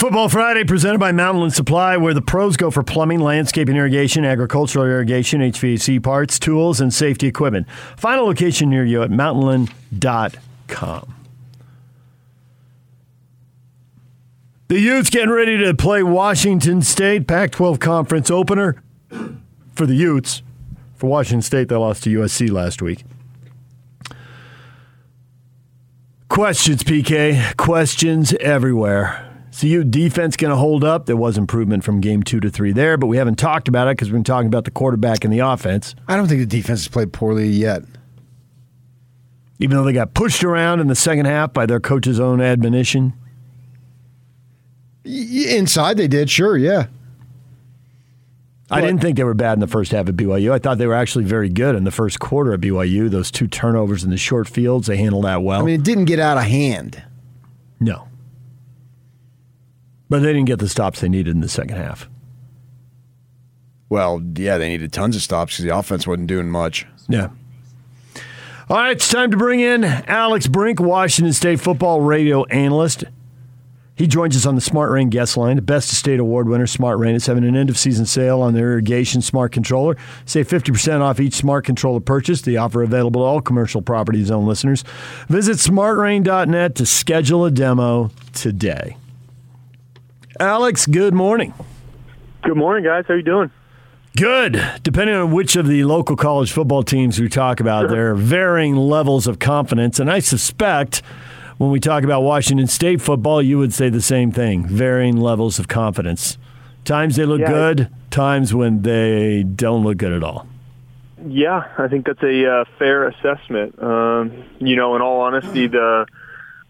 Football Friday presented by Mountainland Supply, where the pros go for plumbing, landscaping, irrigation, agricultural irrigation, HVAC parts, tools, and safety equipment. Final location near you at mountainland.com. The Utes getting ready to play Washington State, Pac 12 conference opener for the Utes. For Washington State, they lost to USC last week. Questions, PK. Questions everywhere. So, you defense going to hold up? There was improvement from game two to three there, but we haven't talked about it because we've been talking about the quarterback and the offense. I don't think the defense has played poorly yet. Even though they got pushed around in the second half by their coach's own admonition. Inside, they did, sure, yeah. I didn't think they were bad in the first half of BYU. I thought they were actually very good in the first quarter of BYU. Those two turnovers in the short fields, they handled that well. I mean, it didn't get out of hand. No. But they didn't get the stops they needed in the second half. Well, yeah, they needed tons of stops because the offense wasn't doing much. Yeah. All right, it's time to bring in Alex Brink, Washington State football radio analyst. He joins us on the Smart Rain guest line. The Best of State Award winner, Smart Rain, is having an end of season sale on their irrigation smart controller. Save 50% off each smart controller purchase. The offer available to all commercial property zone listeners. Visit smartrain.net to schedule a demo today. Alex, good morning. Good morning, guys. How you doing? Good. Depending on which of the local college football teams we talk about, there are varying levels of confidence, and I suspect when we talk about Washington State football, you would say the same thing varying levels of confidence. Times they look Yeah. good, times when they don't look good at all. Yeah, I think that's a uh, fair assessment. Um, you know, in all honesty, the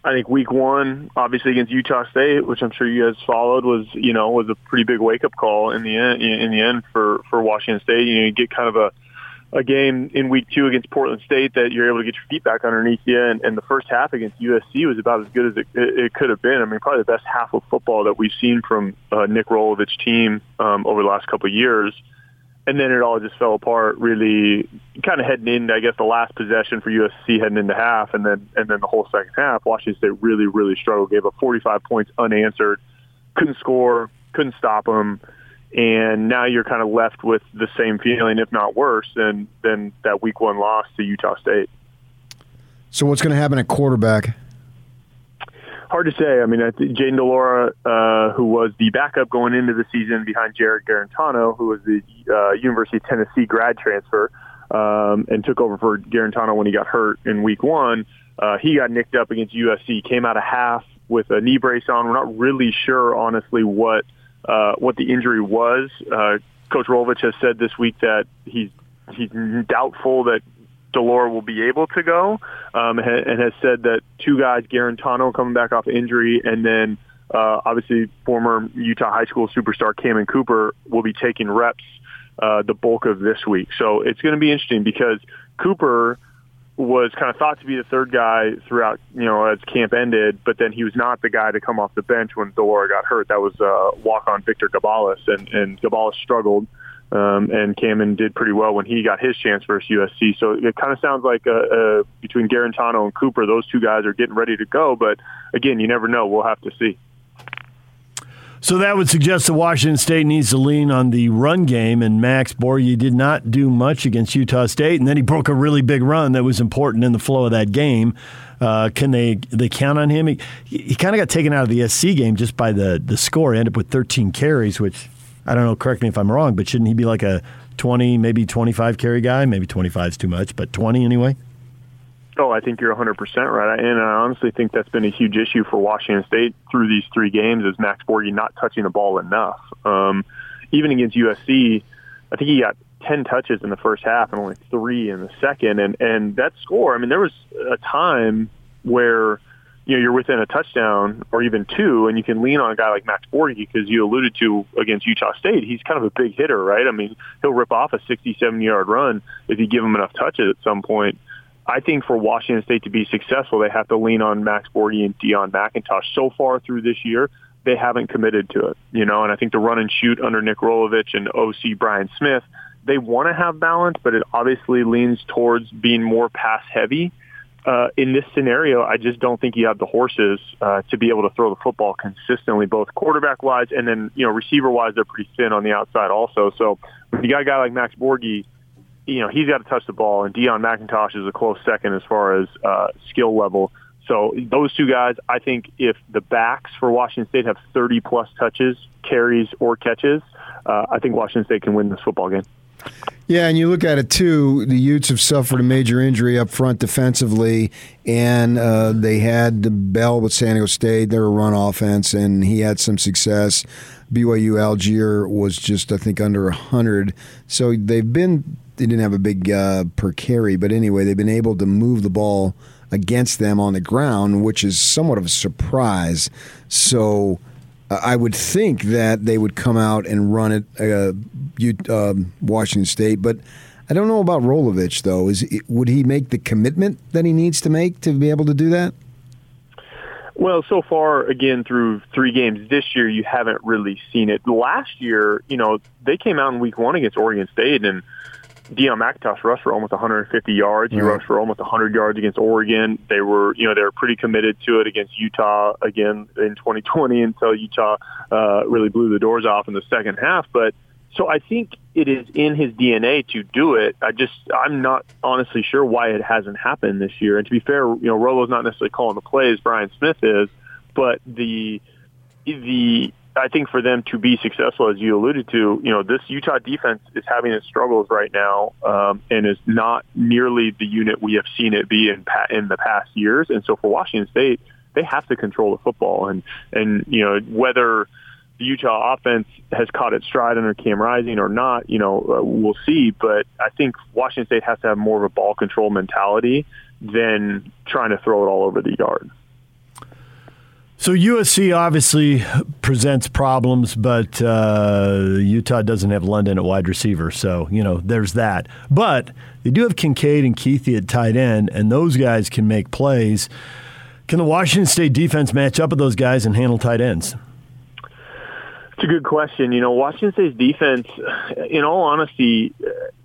I think week one, obviously against Utah State, which I'm sure you guys followed, was you know was a pretty big wake up call in the end. In the end, for for Washington State, you know, you get kind of a a game in week two against Portland State that you're able to get your feet back underneath you, and, and the first half against USC was about as good as it, it, it could have been. I mean, probably the best half of football that we've seen from uh, Nick Rolovich team um, over the last couple of years. And then it all just fell apart. Really, kind of heading into, I guess, the last possession for USC heading into half, and then and then the whole second half. Washington State really, really struggled. Gave up 45 points unanswered, couldn't score, couldn't stop them and now you're kind of left with the same feeling, if not worse, than than that Week One loss to Utah State. So, what's going to happen at quarterback? Hard to say. I mean, I think Jayden de Laura, uh, who was the backup going into the season behind Jarrett Guarantano, who was the uh, University of Tennessee grad transfer, um, and took over for Garantano when he got hurt in Week One. Uh, he got nicked up against USC. Came out of half with a knee brace on. We're not really sure, honestly, what uh, what the injury was. Uh, Coach Rolovich has said this week that he's he's doubtful that de Laura will be able to go, um, and and has said that two guys, Guarantano coming back off injury, and then uh, obviously former Utah high school superstar Cammon Cooper will be taking reps uh, the bulk of this week. So it's going to be interesting because Cooper was kind of thought to be the third guy throughout, you know, as camp ended, but then he was not the guy to come off the bench when de Laura got hurt. That was uh, walk-on Victor Gabalis, and, and Gabalis struggled, um, and Cammon did pretty well when he got his chance versus USC. So it kind of sounds like uh, uh, between Guarantano and Cooper, those two guys are getting ready to go, but again, you never know. We'll have to see. So that would suggest that Washington State needs to lean on the run game, and Max Borghi did not do much against Utah State, and then he broke a really big run that was important in the flow of that game. Uh, can they they count on him? He, he kind of got taken out of the SC game just by the the score. He ended up with 13 carries, which I don't know. Correct me if I'm wrong, but shouldn't he be like a 20, maybe 25 carry guy? Maybe 25 is too much, but 20 anyway. Oh, I think you're 100% right. And I honestly think that's been a huge issue for Washington State through these three games is Max Borghi not touching the ball enough. Um, even against USC, I think he got 10 touches in the first half and only three in the second. And, and that score, I mean, there was a time where, you know, you're within a touchdown or even two, and you can lean on a guy like Max Borghi because you alluded to against Utah State. He's kind of a big hitter, right? I mean, he'll rip off a 67 yard run if you give him enough touches at some point. I think for Washington State to be successful, they have to lean on Max Borghi and Deon McIntosh. So far through this year, they haven't committed to it, you know. And I think the run and shoot under Nick Rolovich and OC Brian Smith, they want to have balance, but it obviously leans towards being more pass heavy uh, in this scenario, I just don't think you have the horses uh, to be able to throw the football consistently, both quarterback wise and then you know receiver wise. They're pretty thin on the outside also. So you got a guy like Max Borghi, you know he's got to touch the ball, and Deon McIntosh is a close second as far as uh, skill level. So those two guys, I think if the backs for Washington State have 30 plus touches, carries, or catches, uh, I think Washington State can win this football game. Yeah, and you look at it too. The Utes have suffered a major injury up front defensively, and uh, they had the Bell with San Diego State. They're a run offense, and he had some success. BYU Allgeier was just, I think, under hundred. So they've been. They didn't have a big uh, per carry, but anyway, they've been able to move the ball against them on the ground, which is somewhat of a surprise. So I would think that they would come out and run it, uh, you, uh, Washington State, but I don't know about Rolovich though. Is would he make the commitment that he needs to make to be able to do that? Well, so far, again, through three games this year, you haven't really seen it. Last year, you know, they came out in week one against Oregon State and Deon McIntosh rushed for almost 150 yards. He right. rushed for almost 100 yards against Oregon. They were, you know, they were pretty committed to it against Utah again in 2020 until Utah uh, really blew the doors off in the second half. But so I think it is in his DNA to do it. I just I'm not honestly sure why it hasn't happened this year. And to be fair, you know, Rolo's not necessarily calling the plays. Brian Smith is, but the the I think for them to be successful, as you alluded to, you know, this Utah defense is having its struggles right now, um, and is not nearly the unit we have seen it be in pa- in the past years. And so for Washington State, they have to control the football, and and you know whether the Utah offense has caught its stride under Cam Rising or not, you know, uh, we'll see. But I think Washington State has to have more of a ball control mentality than trying to throw it all over the yard. So USC obviously presents problems, but uh, Utah doesn't have London at wide receiver, so you know there's that. But they do have Kincaid and Kuithe at tight end, and those guys can make plays. Can the Washington State defense match up with those guys and handle tight ends? It's a good question. You know, Washington State's defense, in all honesty,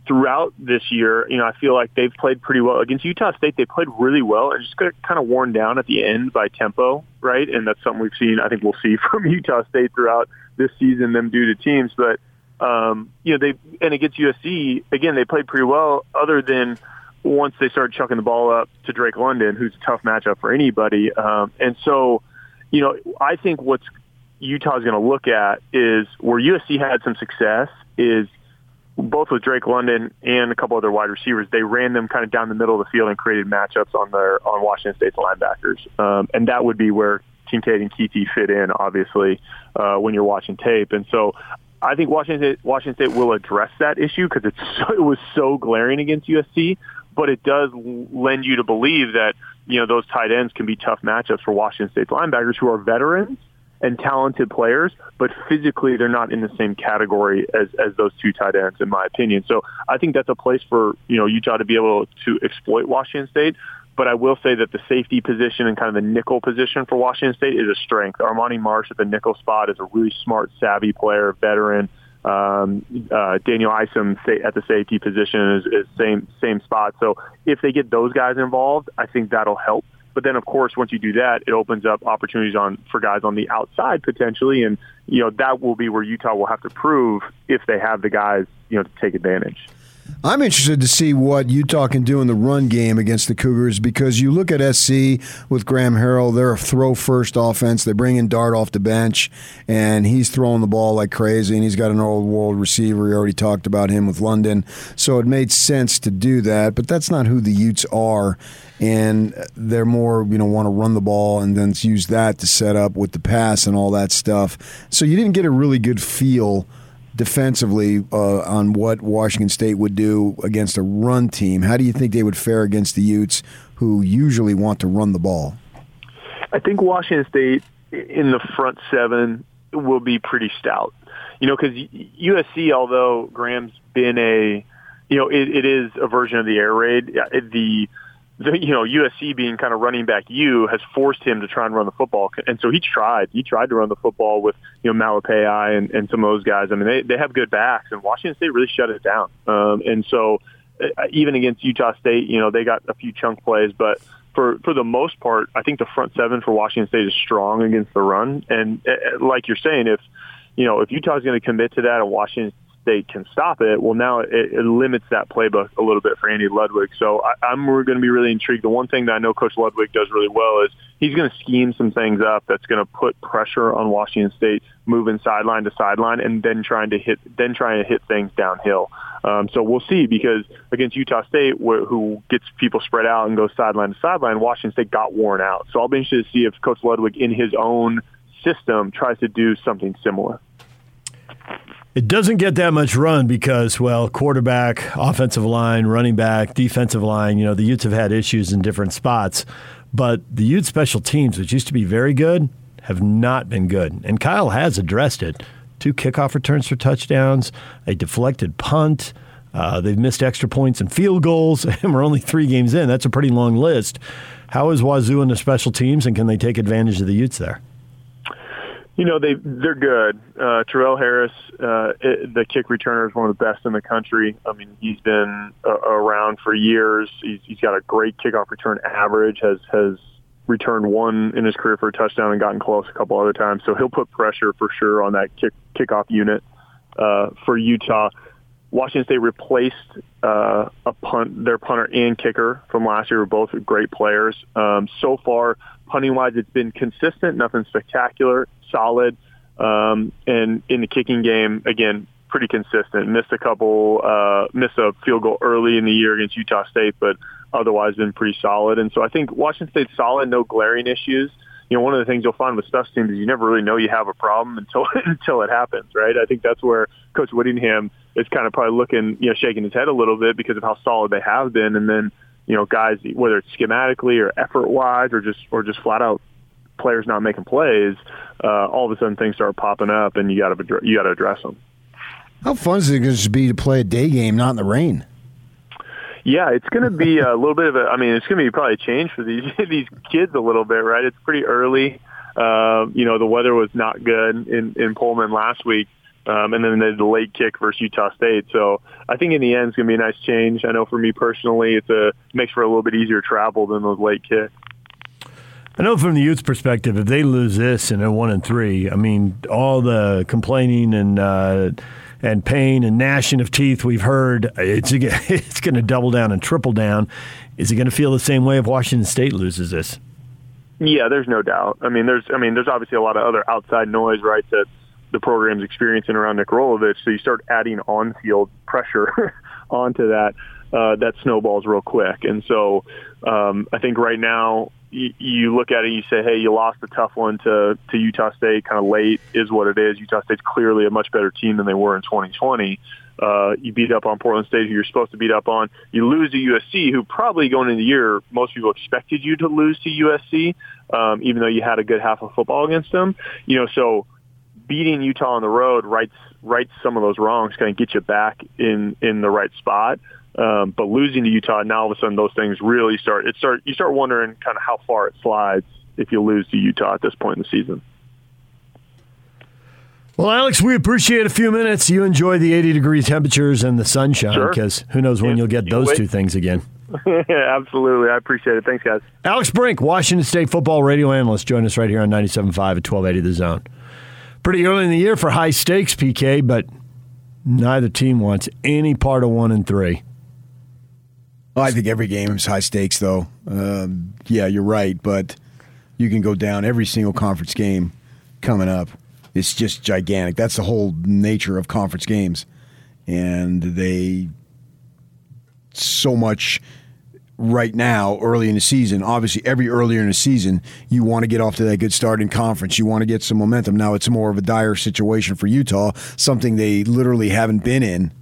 throughout this year, you know, I feel like they've played pretty well against Utah State. They played really well and just got kind of worn down at the end by tempo, right? And that's something we've seen. I think we'll see from Utah State throughout this season them do to teams. But um, you know, they and against USC again, they played pretty well. Other than once they started chucking the ball up to Drake London, who's a tough matchup for anybody. Um, and so, you know, I think what's Utah's going to look at is where USC had some success is both with Drake London and a couple other wide receivers, they ran them kind of down the middle of the field and created matchups on their on Washington State's linebackers, um, and that would be where Kincaid and Kuithe fit in, obviously, uh, when you're watching tape. And so, I think Washington Washington State will address that issue because so, it was so glaring against USC, but it does lend you to believe that you know those tight ends can be tough matchups for Washington State's linebackers who are veterans and talented players, but physically they're not in the same category as, as those two tight ends, in my opinion. So I think that's a place for you know Utah to be able to exploit Washington State. But I will say that the safety position and kind of the nickel position for Washington State is a strength. Armani Marsh at the nickel spot is a really smart, savvy player, veteran. Um, uh, Daniel Isom at the safety position is, is same same spot. So if they get those guys involved, I think that'll help but then, of course, once you do that, it opens up opportunities on for guys on the outside potentially, and you know that will be where Utah will have to prove if they have the guys you know to take advantage. I'm interested to see what Utah can do in the run game against the Cougars because you look at SC with Graham Harrell, they're a throw first offense. They bring in Dart off the bench, and he's throwing the ball like crazy, and he's got an old world receiver. We already talked about him with London. So it made sense to do that, but that's not who the Utes are. And they're more, you know, want to run the ball and then use that to set up with the pass and all that stuff. So you didn't get a really good feel defensively uh, on what Washington State would do against a run team. How do you think they would fare against the Utes, who usually want to run the ball? I think Washington State in the front seven will be pretty stout. You know, because USC, although Graham's been a, you know, it, it is a version of the air raid. The the, you know, USC being kind of running back you has forced him to try and run the football. And so he tried. He tried to run the football with, you know, Malepeai and, and some of those guys. I mean, they, they have good backs, and Washington State really shut it down. Um, and so uh, even against Utah State, you know, they got a few chunk plays, but for for the most part, I think the front seven for Washington State is strong against the run. And uh, like you're saying, if you know if Utah's going to commit to that and Washington State can stop it, well, now it, it limits that playbook a little bit for Andy Ludwig. So I, I'm going to be really intrigued. The one thing that I know Coach Ludwig does really well is he's going to scheme some things up that's going to put pressure on Washington State, moving sideline to sideline, and then trying to hit then trying to hit things downhill. Um, so we'll see because against Utah State, wh- who gets people spread out and goes sideline to sideline, Washington State got worn out. So I'll be interested to see if Coach Ludwig, in his own system, tries to do something similar. It doesn't get that much run because, well, quarterback, offensive line, running back, defensive line, you know, the Utes have had issues in different spots. But the Ute special teams, which used to be very good, have not been good. And Kyle has addressed it. Two kickoff returns for touchdowns, a deflected punt. Uh, they've missed extra points and field goals, and we're only three games in. That's a pretty long list. How is Wazoo in the special teams, and can they take advantage of the Utes there? You know they they're good. Uh, Travell Harris, uh, it, the kick returner, is one of the best in the country. I mean, he's been uh, around for years. He's, he's got a great kickoff return average. Has has returned one in his career for a touchdown and gotten close a couple other times. So he'll put pressure for sure on that kick kickoff unit uh, for Utah. Washington State replaced uh, a punt, their punter and kicker from last year. Were both great players. Um, so far, punting wise, it's been consistent, nothing spectacular solid. Um, and in the kicking game, again, pretty consistent. Missed a couple, uh, missed a field goal early in the year against Utah State, but otherwise been pretty solid. And so I think Washington State's solid, no glaring issues. You know, one of the things you'll find with special teams is you never really know you have a problem until until it happens, right? I think that's where Coach Whittingham is kind of probably looking, you know, shaking his head a little bit because of how solid they have been, and then you know, guys, whether it's schematically or effort wise or just or just flat out players not making plays, uh, all of a sudden things start popping up, and you got to you got to address them. How fun is it going to be to play a day game, not in the rain? Yeah, it's going to be a little bit of a. I mean, it's going to be probably a change for these these kids a little bit, right? It's pretty early. Uh, you know, the weather was not good in in Pullman last week. Um, and then the late kick versus Utah State. So I think in the end it's going to be a nice change. I know for me personally, it's a makes for a little bit easier travel than those late kicks. I know from the Utes' perspective, if they lose this and they're one and three, I mean, all the complaining and uh, and pain and gnashing of teeth we've heard, it's it's going to double down and triple down. Is it going to feel the same way if Washington State loses this? Yeah, there's no doubt. I mean, there's I mean, there's obviously a lot of other outside noise, right? That the program's experiencing around Nick Rolovich. So you start adding on-field pressure onto that. Uh, that snowballs real quick, and so um, I think right now you, look at it and you say, hey, you lost a tough one to, to Utah State kind of late is what it is. Utah State's clearly a much better team than they were in 2020. Uh, you beat up on Portland State, who you're supposed to beat up on. You lose to USC, who probably going into the year, most people expected you to lose to USC, um, even though you had a good half of football against them. You know, so beating Utah on the road rights rights some of those wrongs, kind of get you back in in the right spot. Um, but losing to Utah, now all of a sudden those things really start. It start you start wondering kind of how far it slides if you lose to Utah at this point in the season. Well, Alex, we appreciate a few minutes. You enjoy the 80 degree temperatures and the sunshine because sure. who knows when yeah, you'll get those two things again. Absolutely. I appreciate it. Thanks, guys. Alex Brink, Washington State football radio analyst, join us right here on 97.5 at 1280 The Zone. Pretty early in the year for high stakes, PK, but neither team wants any part of one and three. Well, I think every game is high stakes, though. Um, yeah, you're right, but you can go down every single conference game coming up. It's just gigantic. That's the whole nature of conference games, and they so much right now, early in the season. Obviously, every earlier in the season, you want to get off to that good start in conference. You want to get some momentum. Now, it's more of a dire situation for Utah, something they literally haven't been in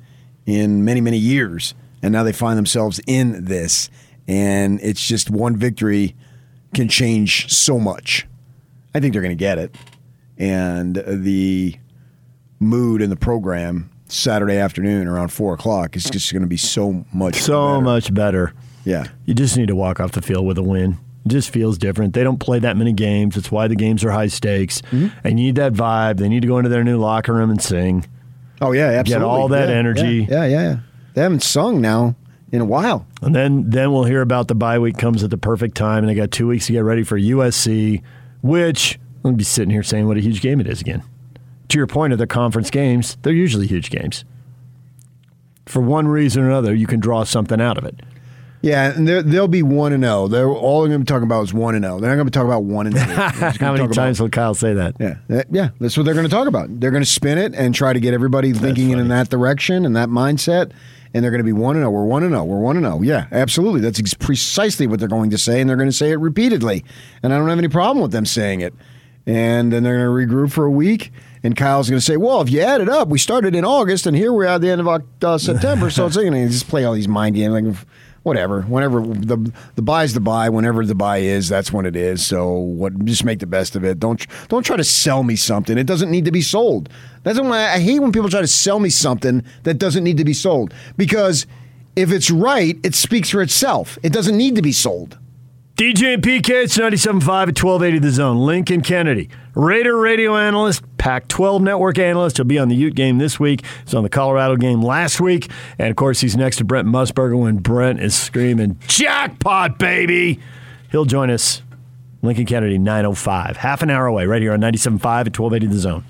in many, many years and now they find themselves in this, and it's just one victory can change so much. I think they're going to get it, and the mood in the program Saturday afternoon around four o'clock is just going to be so much so better. much better. Yeah, you just need to walk off the field with a win. It just feels different. They don't play that many games. That's why the games are high stakes. Mm-hmm. And you need that vibe. They need to go into their new locker room and sing. Oh yeah, absolutely. Get all that yeah, energy. Yeah, yeah, yeah. They haven't sung now in a while. And then then we'll hear about the bye week comes at the perfect time, and they got two weeks to get ready for USC, which I'm gonna be sitting here saying what a huge game it is again. To your point of the conference games, they're usually huge games. For one reason or another, you can draw something out of it. Yeah, and they'll be one and zero. They're all they're going to be talking about is one and zero. They're not going to be talking about one and two. How many times about, will Kyle say that? Yeah, yeah, that's what they're going to talk about. They're going to spin it and try to get everybody thinking in that direction and that mindset. And they're going to be one and zero. We're one and zero. We're one and zero. Yeah, absolutely. That's precisely what they're going to say, and they're going to say it repeatedly. And I don't have any problem with them saying it. And then they're going to regroup for a week. And Kyle's going to say, "Well, if you add it up, we started in August, and here we're at the end of uh, September. so it's going to just play all these mind games." Like, whatever. Whenever the the bye's the bye, whenever the bye is, that's when it is. So what? Just make the best of it. Don't don't try to sell me something. It doesn't need to be sold. That's why I hate when people try to sell me something that doesn't need to be sold because if it's right, it speaks for itself. It doesn't need to be sold. DJ and PK, it's 97.5 at 1280 The Zone. Lincoln Kennedy, Raider radio analyst, Pac 12 network analyst. He'll be on the Ute game this week. He's on the Colorado game last week. And of course, he's next to Brent Musburger when Brent is screaming, Jackpot, baby! He'll join us, Lincoln Kennedy, 905. Half an hour away, right here on 97.5 at 1280 The Zone.